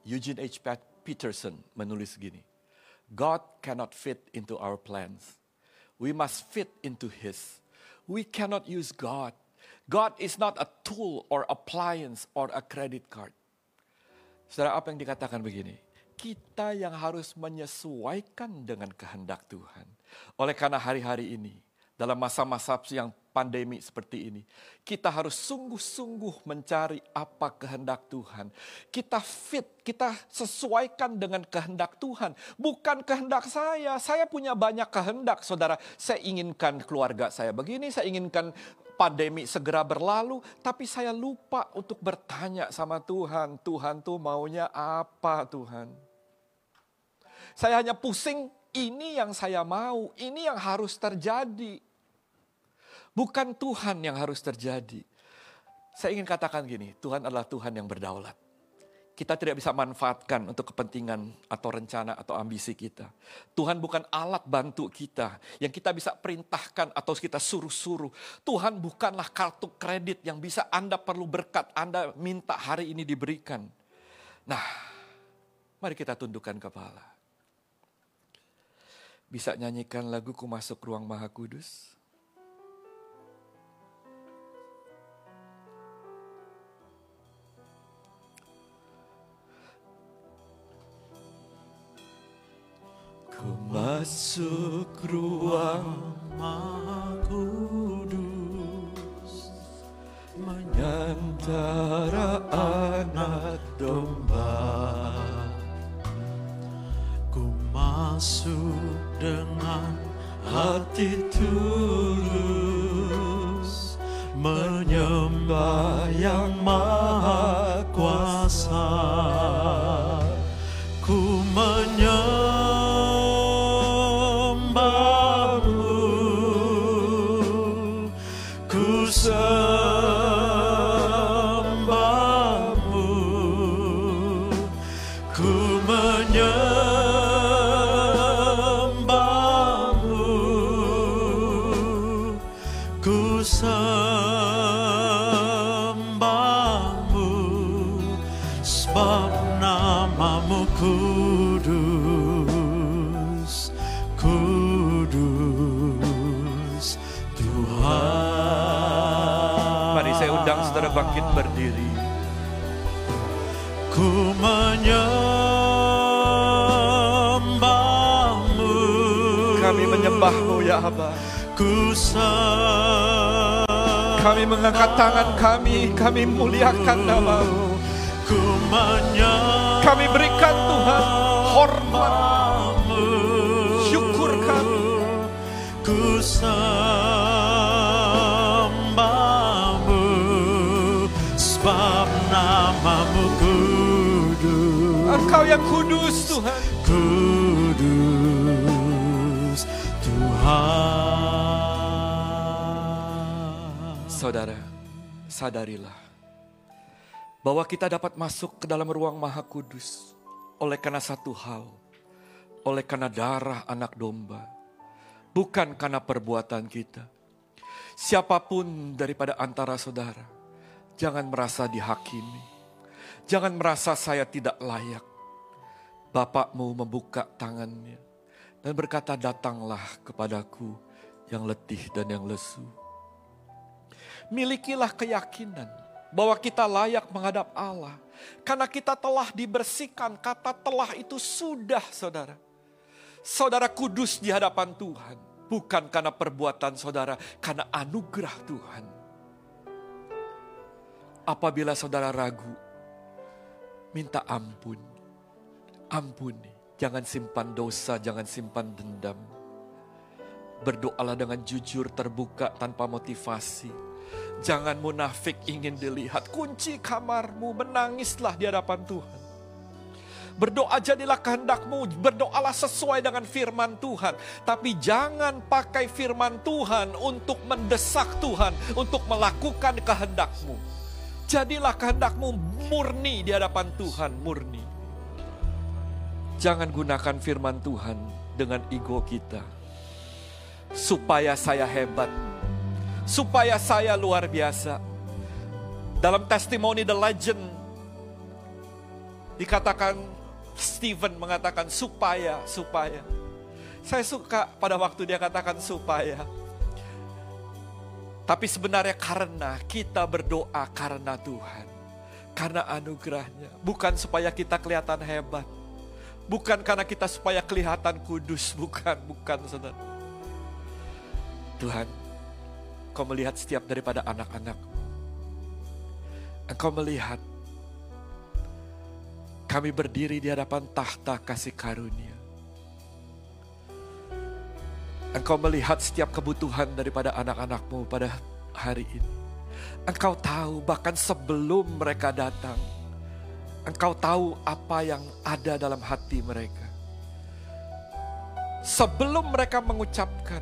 Eugene H. Peterson menulis gini, God cannot fit into our plans. We must fit into His. We cannot use God. God is not a tool or appliance or a credit card. Saudara, apa yang dikatakan begini? Kita yang harus menyesuaikan dengan kehendak Tuhan. Oleh karena hari-hari ini, dalam masa-masa yang pandemi seperti ini. Kita harus sungguh-sungguh mencari apa kehendak Tuhan. Kita fit, kita sesuaikan dengan kehendak Tuhan. Bukan kehendak saya. Saya punya banyak kehendak, saudara. Saya inginkan keluarga saya begini, saya inginkan pandemi segera berlalu, tapi saya lupa untuk bertanya sama Tuhan, Tuhan tuh maunya apa Tuhan? Saya hanya pusing, ini yang saya mau, ini yang harus terjadi. Bukan Tuhan yang harus terjadi. Saya ingin katakan gini, Tuhan adalah Tuhan yang berdaulat. Kita tidak bisa manfaatkan untuk kepentingan atau rencana atau ambisi kita. Tuhan bukan alat bantu kita yang kita bisa perintahkan atau kita suruh-suruh. Tuhan bukanlah kartu kredit yang bisa Anda perlu berkat, Anda minta hari ini diberikan. Nah, mari kita tundukkan kepala. Bisa nyanyikan lagu Ku Masuk Ruang Maha Kudus? Ku masuk ruang Maha Kudus menyantara anak domba. Ku masuk dengan Hati tulus menyembah yang Kami mengangkat tangan kami, kami muliakan namamu. Kami berikan Tuhan hormat, syukur kami. Sebab namamu kudus Engkau yang kudus Tuhan. kudus. Saudara, sadarilah bahwa kita dapat masuk ke dalam ruang maha kudus oleh karena satu hal, oleh karena darah anak domba, bukan karena perbuatan kita. Siapa pun daripada antara saudara, jangan merasa dihakimi. Jangan merasa saya tidak layak. Bapakmu membuka tangannya dan berkata, datanglah kepadaku yang letih dan yang lesu. Milikilah keyakinan bahwa kita layak menghadap Allah. Karena kita telah dibersihkan, kata telah itu sudah saudara. Saudara kudus di hadapan Tuhan. Bukan karena perbuatan saudara, karena anugerah Tuhan. Apabila saudara ragu, minta ampun. Ampuni, jangan simpan dosa, jangan simpan dendam. Berdoalah dengan jujur terbuka tanpa motivasi. Jangan munafik ingin dilihat. Kunci kamarmu, menangislah di hadapan Tuhan. Berdoa jadilah kehendakmu, berdoalah sesuai dengan firman Tuhan. Tapi jangan pakai firman Tuhan untuk mendesak Tuhan, untuk melakukan kehendakmu. Jadilah kehendakmu murni di hadapan Tuhan, murni. Jangan gunakan firman Tuhan dengan ego kita. Supaya saya hebat, supaya saya luar biasa. Dalam testimoni The Legend, dikatakan Stephen mengatakan supaya, supaya. Saya suka pada waktu dia katakan supaya. Tapi sebenarnya karena kita berdoa karena Tuhan. Karena anugerahnya. Bukan supaya kita kelihatan hebat. Bukan karena kita supaya kelihatan kudus. (laughs) Bukan, bukan saudara. Tuhan, kau melihat setiap daripada anak-anak. Engkau melihat kami berdiri di hadapan tahta kasih karunia. Engkau melihat setiap kebutuhan daripada anak-anakmu pada hari ini. Engkau tahu bahkan sebelum mereka datang. Engkau tahu apa yang ada dalam hati mereka. Sebelum mereka mengucapkan.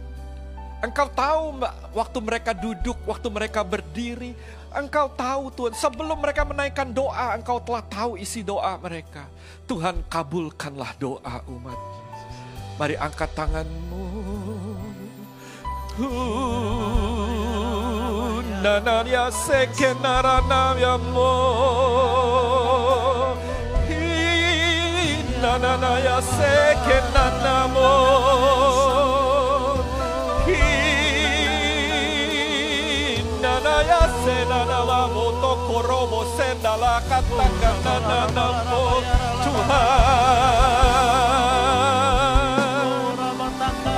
Engkau tahu waktu mereka duduk, waktu mereka berdiri. Engkau tahu Tuhan, sebelum mereka menaikkan doa, Engkau telah tahu isi doa mereka. Tuhan kabulkanlah doa umat. Mari angkat tanganmu. Nanaria sekenarana na ya sé que nanamo na ya sé na na la moto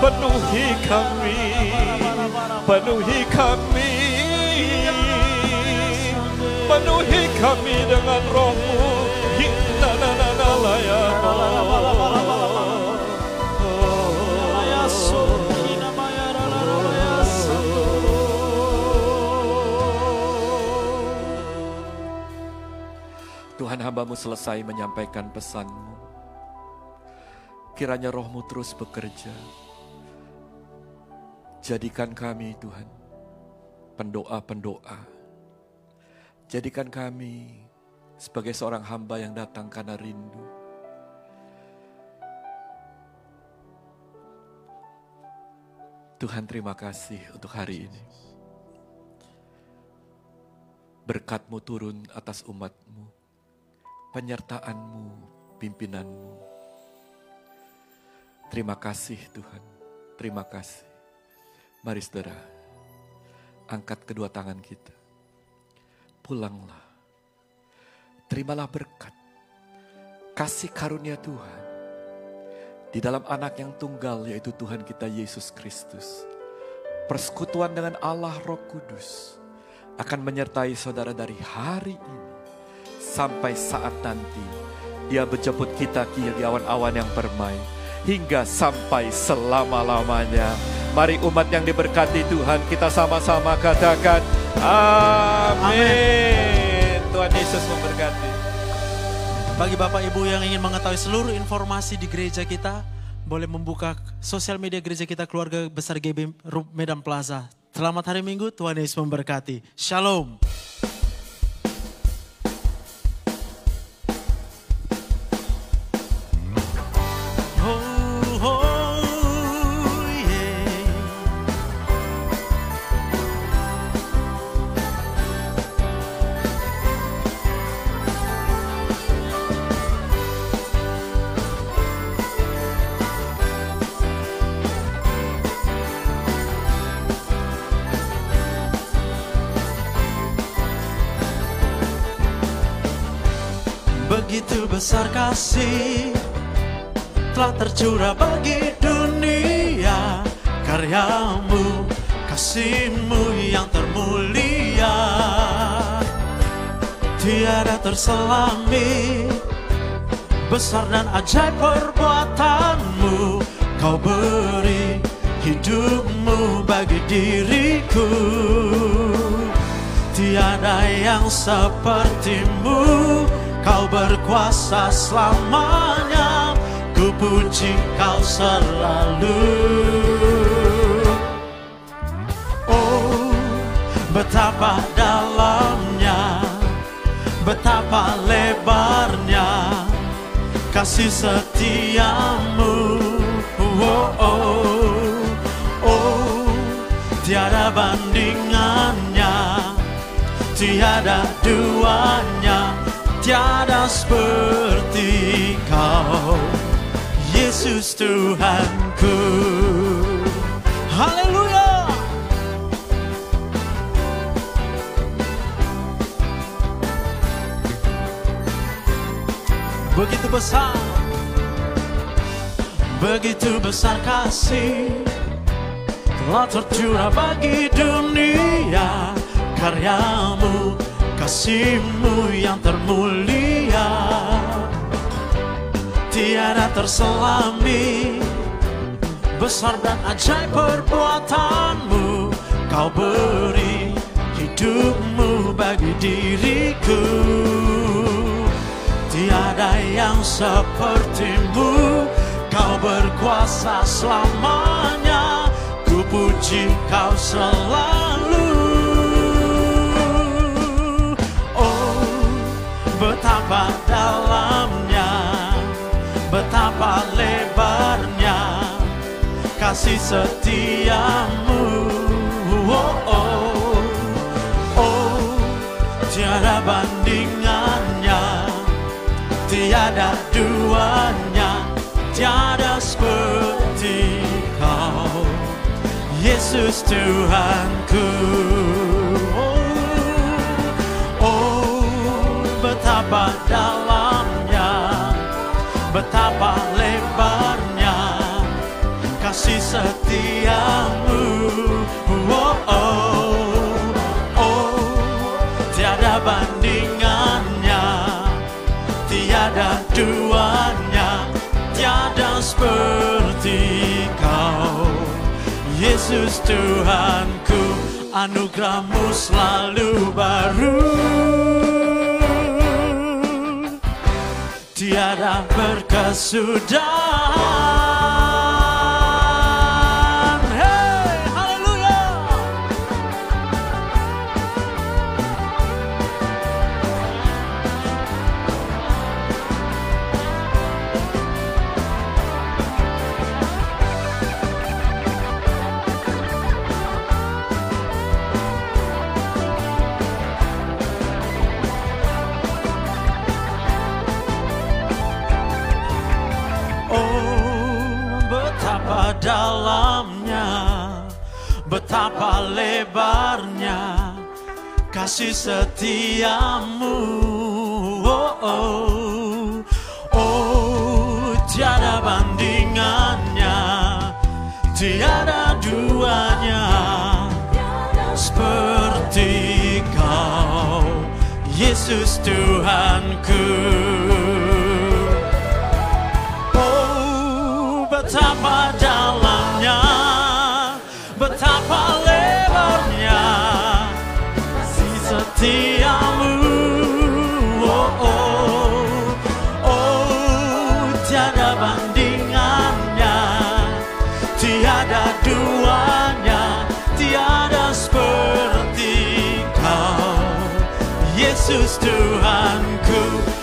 penuhi kami. Penuhi kami. Penuhi kami dengan rohmu. Hingga hambamu selesai menyampaikan pesanmu. Kiranya rohmu terus bekerja. Jadikan kami Tuhan, pendoa-pendoa. Jadikan kami sebagai seorang hamba yang datang karena rindu. Tuhan terima kasih untuk hari ini. Berkatmu turun atas umatmu penyertaanmu, pimpinanmu. Terima kasih Tuhan, terima kasih. Mari saudara, angkat kedua tangan kita. Pulanglah, terimalah berkat, kasih karunia Tuhan. Di dalam anak yang tunggal yaitu Tuhan kita Yesus Kristus. Persekutuan dengan Allah Roh Kudus akan menyertai saudara dari hari ini sampai saat nanti dia menjemput kita di awan-awan yang permai hingga sampai selama-lamanya. Mari umat yang diberkati Tuhan kita sama-sama katakan amin. Tuhan Yesus memberkati. Bagi Bapak Ibu yang ingin mengetahui seluruh informasi di gereja kita, boleh membuka sosial media gereja kita keluarga besar GB Medan Plaza. Selamat hari Minggu, Tuhan Yesus memberkati. Shalom. Terselami besar dan ajaib perbuatanmu. Kau beri hidupmu bagi diriku. Tiada yang sepertimu Kau berkuasa selamanya. Ku puji kau selalu. Oh betapa Betapa lebarnya? Kasih setiamu. Oh oh oh. Tiada bandingannya. Tiada duanya. Tiada seperti kau. Yesus Tuhanku. Haleluya Begitu besar Begitu besar kasih Telah tercurah bagi dunia. Karyamu kasihmu yang termulia. Tiada terselami Besar dan ajaib perbuatanmu. Kau beri hidupmu bagi diriku Tiada yang sepertimu Kau berkuasa selamanya Ku puji kau selalu betapa dalamnya, betapa lebarnya kasih setiamu. Oh, oh, oh, tiada tiada duanya, tiada seperti kau, Yesus Tuhanku. Oh, oh betapa dalamnya, betapa lebarnya kasih setiamu. Oh, oh, seperti kau. Yesus Tuhanku, anugerahmu selalu baru. Tiada berkesudahan. Betapa lebarnya kasih setiamu. Oh, oh, oh, tiada bandingannya, tiada duanya seperti kau, Yesus Tuhanku. Oh, betapa setiamu. Oh, oh, tiada bandingannya, tiada duanya, tiada seperti kau, Yesus Tuhanku.